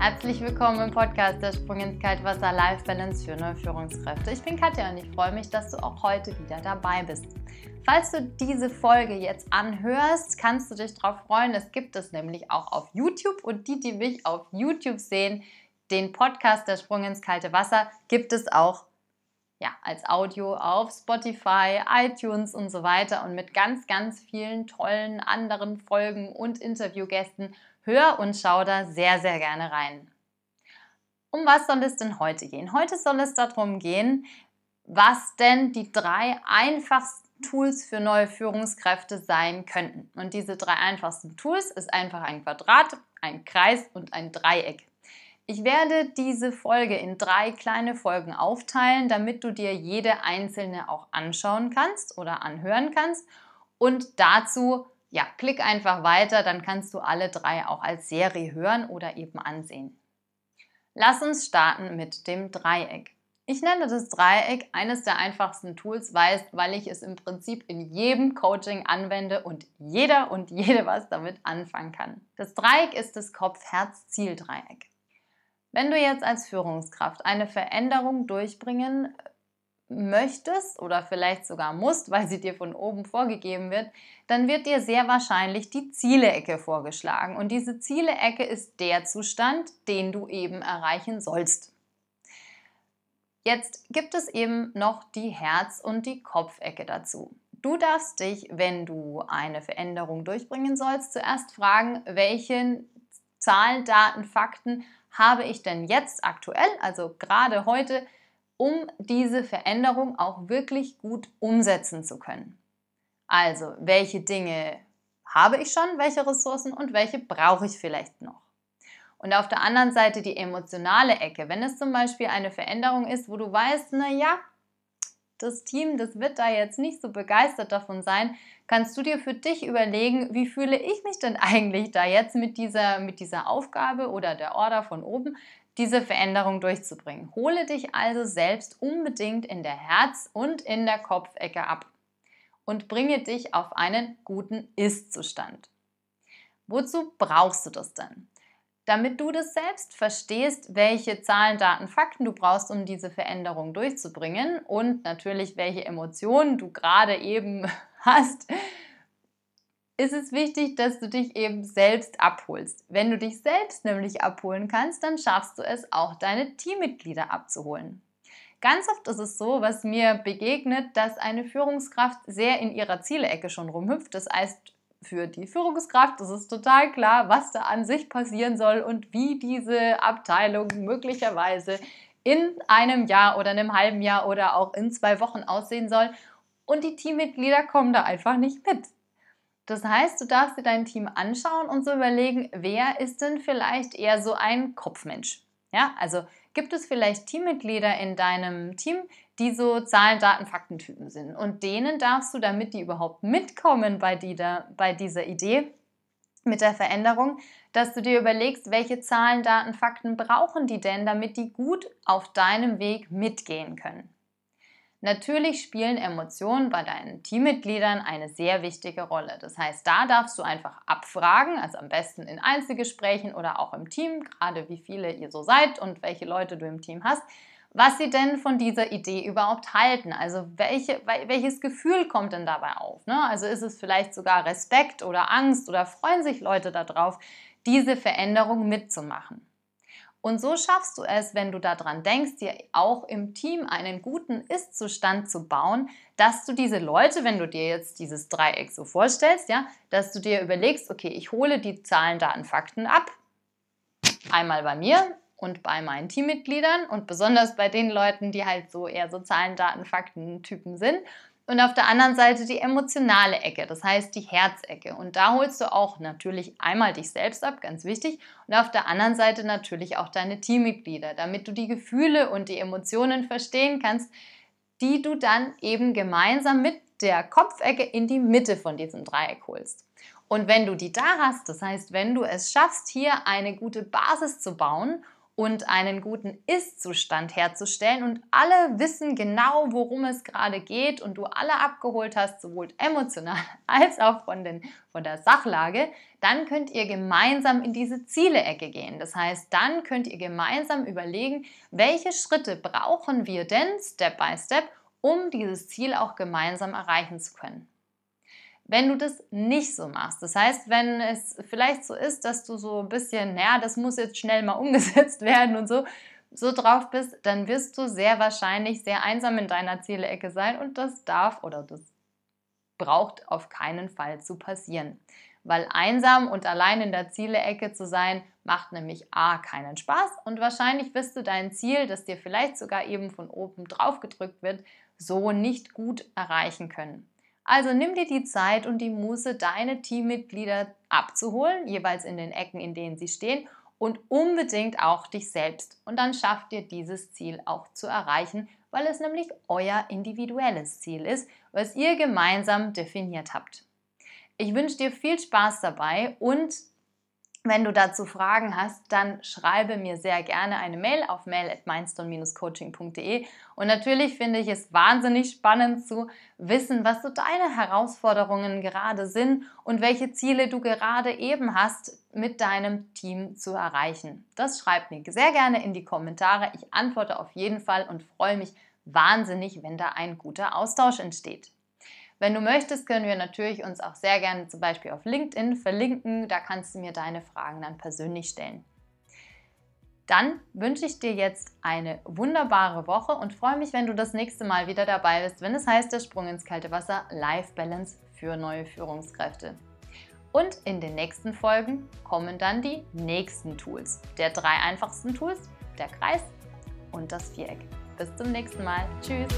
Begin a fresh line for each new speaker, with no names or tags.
Herzlich willkommen im Podcast Der Sprung ins Kaltwasser Life Balance für neue Führungskräfte. Ich bin Katja und ich freue mich, dass du auch heute wieder dabei bist. Falls du diese Folge jetzt anhörst, kannst du dich darauf freuen. Es gibt es nämlich auch auf YouTube und die, die mich auf YouTube sehen, den Podcast Der Sprung ins kalte Wasser, gibt es auch ja, als Audio auf Spotify, iTunes und so weiter und mit ganz, ganz vielen tollen anderen Folgen und Interviewgästen Hör und schau da sehr, sehr gerne rein. Um was soll es denn heute gehen? Heute soll es darum gehen, was denn die drei einfachsten Tools für neue Führungskräfte sein könnten. Und diese drei einfachsten Tools ist einfach ein Quadrat, ein Kreis und ein Dreieck. Ich werde diese Folge in drei kleine Folgen aufteilen, damit du dir jede einzelne auch anschauen kannst oder anhören kannst und dazu ja, klick einfach weiter, dann kannst du alle drei auch als Serie hören oder eben ansehen. Lass uns starten mit dem Dreieck. Ich nenne das Dreieck eines der einfachsten Tools, weil ich es im Prinzip in jedem Coaching anwende und jeder und jede was damit anfangen kann. Das Dreieck ist das Kopf-Herz-Ziel-Dreieck. Wenn du jetzt als Führungskraft eine Veränderung durchbringen möchtest oder vielleicht sogar musst, weil sie dir von oben vorgegeben wird, dann wird dir sehr wahrscheinlich die Ziele-Ecke vorgeschlagen. Und diese Ziele-Ecke ist der Zustand, den du eben erreichen sollst. Jetzt gibt es eben noch die Herz- und die Kopfecke dazu. Du darfst dich, wenn du eine Veränderung durchbringen sollst, zuerst fragen, welche Zahlen, Daten, Fakten habe ich denn jetzt aktuell, also gerade heute, um diese Veränderung auch wirklich gut umsetzen zu können. Also, welche Dinge habe ich schon, welche Ressourcen und welche brauche ich vielleicht noch? Und auf der anderen Seite die emotionale Ecke. Wenn es zum Beispiel eine Veränderung ist, wo du weißt, naja, das Team, das wird da jetzt nicht so begeistert davon sein, kannst du dir für dich überlegen, wie fühle ich mich denn eigentlich da jetzt mit dieser, mit dieser Aufgabe oder der Order von oben? Diese Veränderung durchzubringen. Hole dich also selbst unbedingt in der Herz- und in der Kopfecke ab und bringe dich auf einen guten Ist-Zustand. Wozu brauchst du das denn? Damit du das selbst verstehst, welche Zahlen, Daten, Fakten du brauchst, um diese Veränderung durchzubringen und natürlich welche Emotionen du gerade eben hast, ist es wichtig, dass du dich eben selbst abholst. Wenn du dich selbst nämlich abholen kannst, dann schaffst du es auch, deine Teammitglieder abzuholen. Ganz oft ist es so, was mir begegnet, dass eine Führungskraft sehr in ihrer Zielecke schon rumhüpft. Das heißt, für die Führungskraft ist es total klar, was da an sich passieren soll und wie diese Abteilung möglicherweise in einem Jahr oder einem halben Jahr oder auch in zwei Wochen aussehen soll. Und die Teammitglieder kommen da einfach nicht mit. Das heißt, du darfst dir dein Team anschauen und so überlegen, wer ist denn vielleicht eher so ein Kopfmensch? Ja, also gibt es vielleicht Teammitglieder in deinem Team, die so Zahlen, Daten, Faktentypen sind und denen darfst du, damit die überhaupt mitkommen bei dieser, bei dieser Idee mit der Veränderung, dass du dir überlegst, welche Zahlen, Daten, Fakten brauchen die denn, damit die gut auf deinem Weg mitgehen können. Natürlich spielen Emotionen bei deinen Teammitgliedern eine sehr wichtige Rolle. Das heißt, da darfst du einfach abfragen, also am besten in Einzelgesprächen oder auch im Team, gerade wie viele ihr so seid und welche Leute du im Team hast, was sie denn von dieser Idee überhaupt halten. Also welche, welches Gefühl kommt denn dabei auf? Ne? Also ist es vielleicht sogar Respekt oder Angst oder freuen sich Leute darauf, diese Veränderung mitzumachen? Und so schaffst du es, wenn du daran denkst, dir auch im Team einen guten Ist-Zustand zu bauen, dass du diese Leute, wenn du dir jetzt dieses Dreieck so vorstellst, ja, dass du dir überlegst, okay, ich hole die Zahlen, Daten, Fakten ab. Einmal bei mir und bei meinen Teammitgliedern und besonders bei den Leuten, die halt so eher so Zahlen, Daten, Fakten Typen sind und auf der anderen Seite die emotionale Ecke, das heißt die Herzecke. Und da holst du auch natürlich einmal dich selbst ab, ganz wichtig, und auf der anderen Seite natürlich auch deine Teammitglieder, damit du die Gefühle und die Emotionen verstehen kannst, die du dann eben gemeinsam mit der Kopfecke in die Mitte von diesem Dreieck holst. Und wenn du die da hast, das heißt, wenn du es schaffst, hier eine gute Basis zu bauen und einen guten Ist-Zustand herzustellen und alle wissen genau, worum es gerade geht und du alle abgeholt hast, sowohl emotional als auch von, den, von der Sachlage, dann könnt ihr gemeinsam in diese Ziele-Ecke gehen. Das heißt, dann könnt ihr gemeinsam überlegen, welche Schritte brauchen wir denn Step by Step, um dieses Ziel auch gemeinsam erreichen zu können wenn du das nicht so machst. Das heißt, wenn es vielleicht so ist, dass du so ein bisschen, naja, das muss jetzt schnell mal umgesetzt werden und so, so drauf bist, dann wirst du sehr wahrscheinlich sehr einsam in deiner Zielecke sein und das darf oder das braucht auf keinen Fall zu passieren. Weil einsam und allein in der Zielecke zu sein, macht nämlich A keinen Spaß und wahrscheinlich wirst du dein Ziel, das dir vielleicht sogar eben von oben drauf gedrückt wird, so nicht gut erreichen können. Also nimm dir die Zeit und die Muße, deine Teammitglieder abzuholen, jeweils in den Ecken, in denen sie stehen und unbedingt auch dich selbst. Und dann schafft ihr dieses Ziel auch zu erreichen, weil es nämlich euer individuelles Ziel ist, was ihr gemeinsam definiert habt. Ich wünsche dir viel Spaß dabei und wenn du dazu Fragen hast, dann schreibe mir sehr gerne eine Mail auf mail@mindstone-coaching.de und natürlich finde ich es wahnsinnig spannend zu wissen, was so deine Herausforderungen gerade sind und welche Ziele du gerade eben hast, mit deinem Team zu erreichen. Das schreib mir sehr gerne in die Kommentare. Ich antworte auf jeden Fall und freue mich wahnsinnig, wenn da ein guter Austausch entsteht. Wenn du möchtest, können wir natürlich uns auch sehr gerne zum Beispiel auf LinkedIn verlinken. Da kannst du mir deine Fragen dann persönlich stellen. Dann wünsche ich dir jetzt eine wunderbare Woche und freue mich, wenn du das nächste Mal wieder dabei bist, wenn es heißt der Sprung ins kalte Wasser Life Balance für neue Führungskräfte. Und in den nächsten Folgen kommen dann die nächsten Tools. Der drei einfachsten Tools, der Kreis und das Viereck. Bis zum nächsten Mal. Tschüss.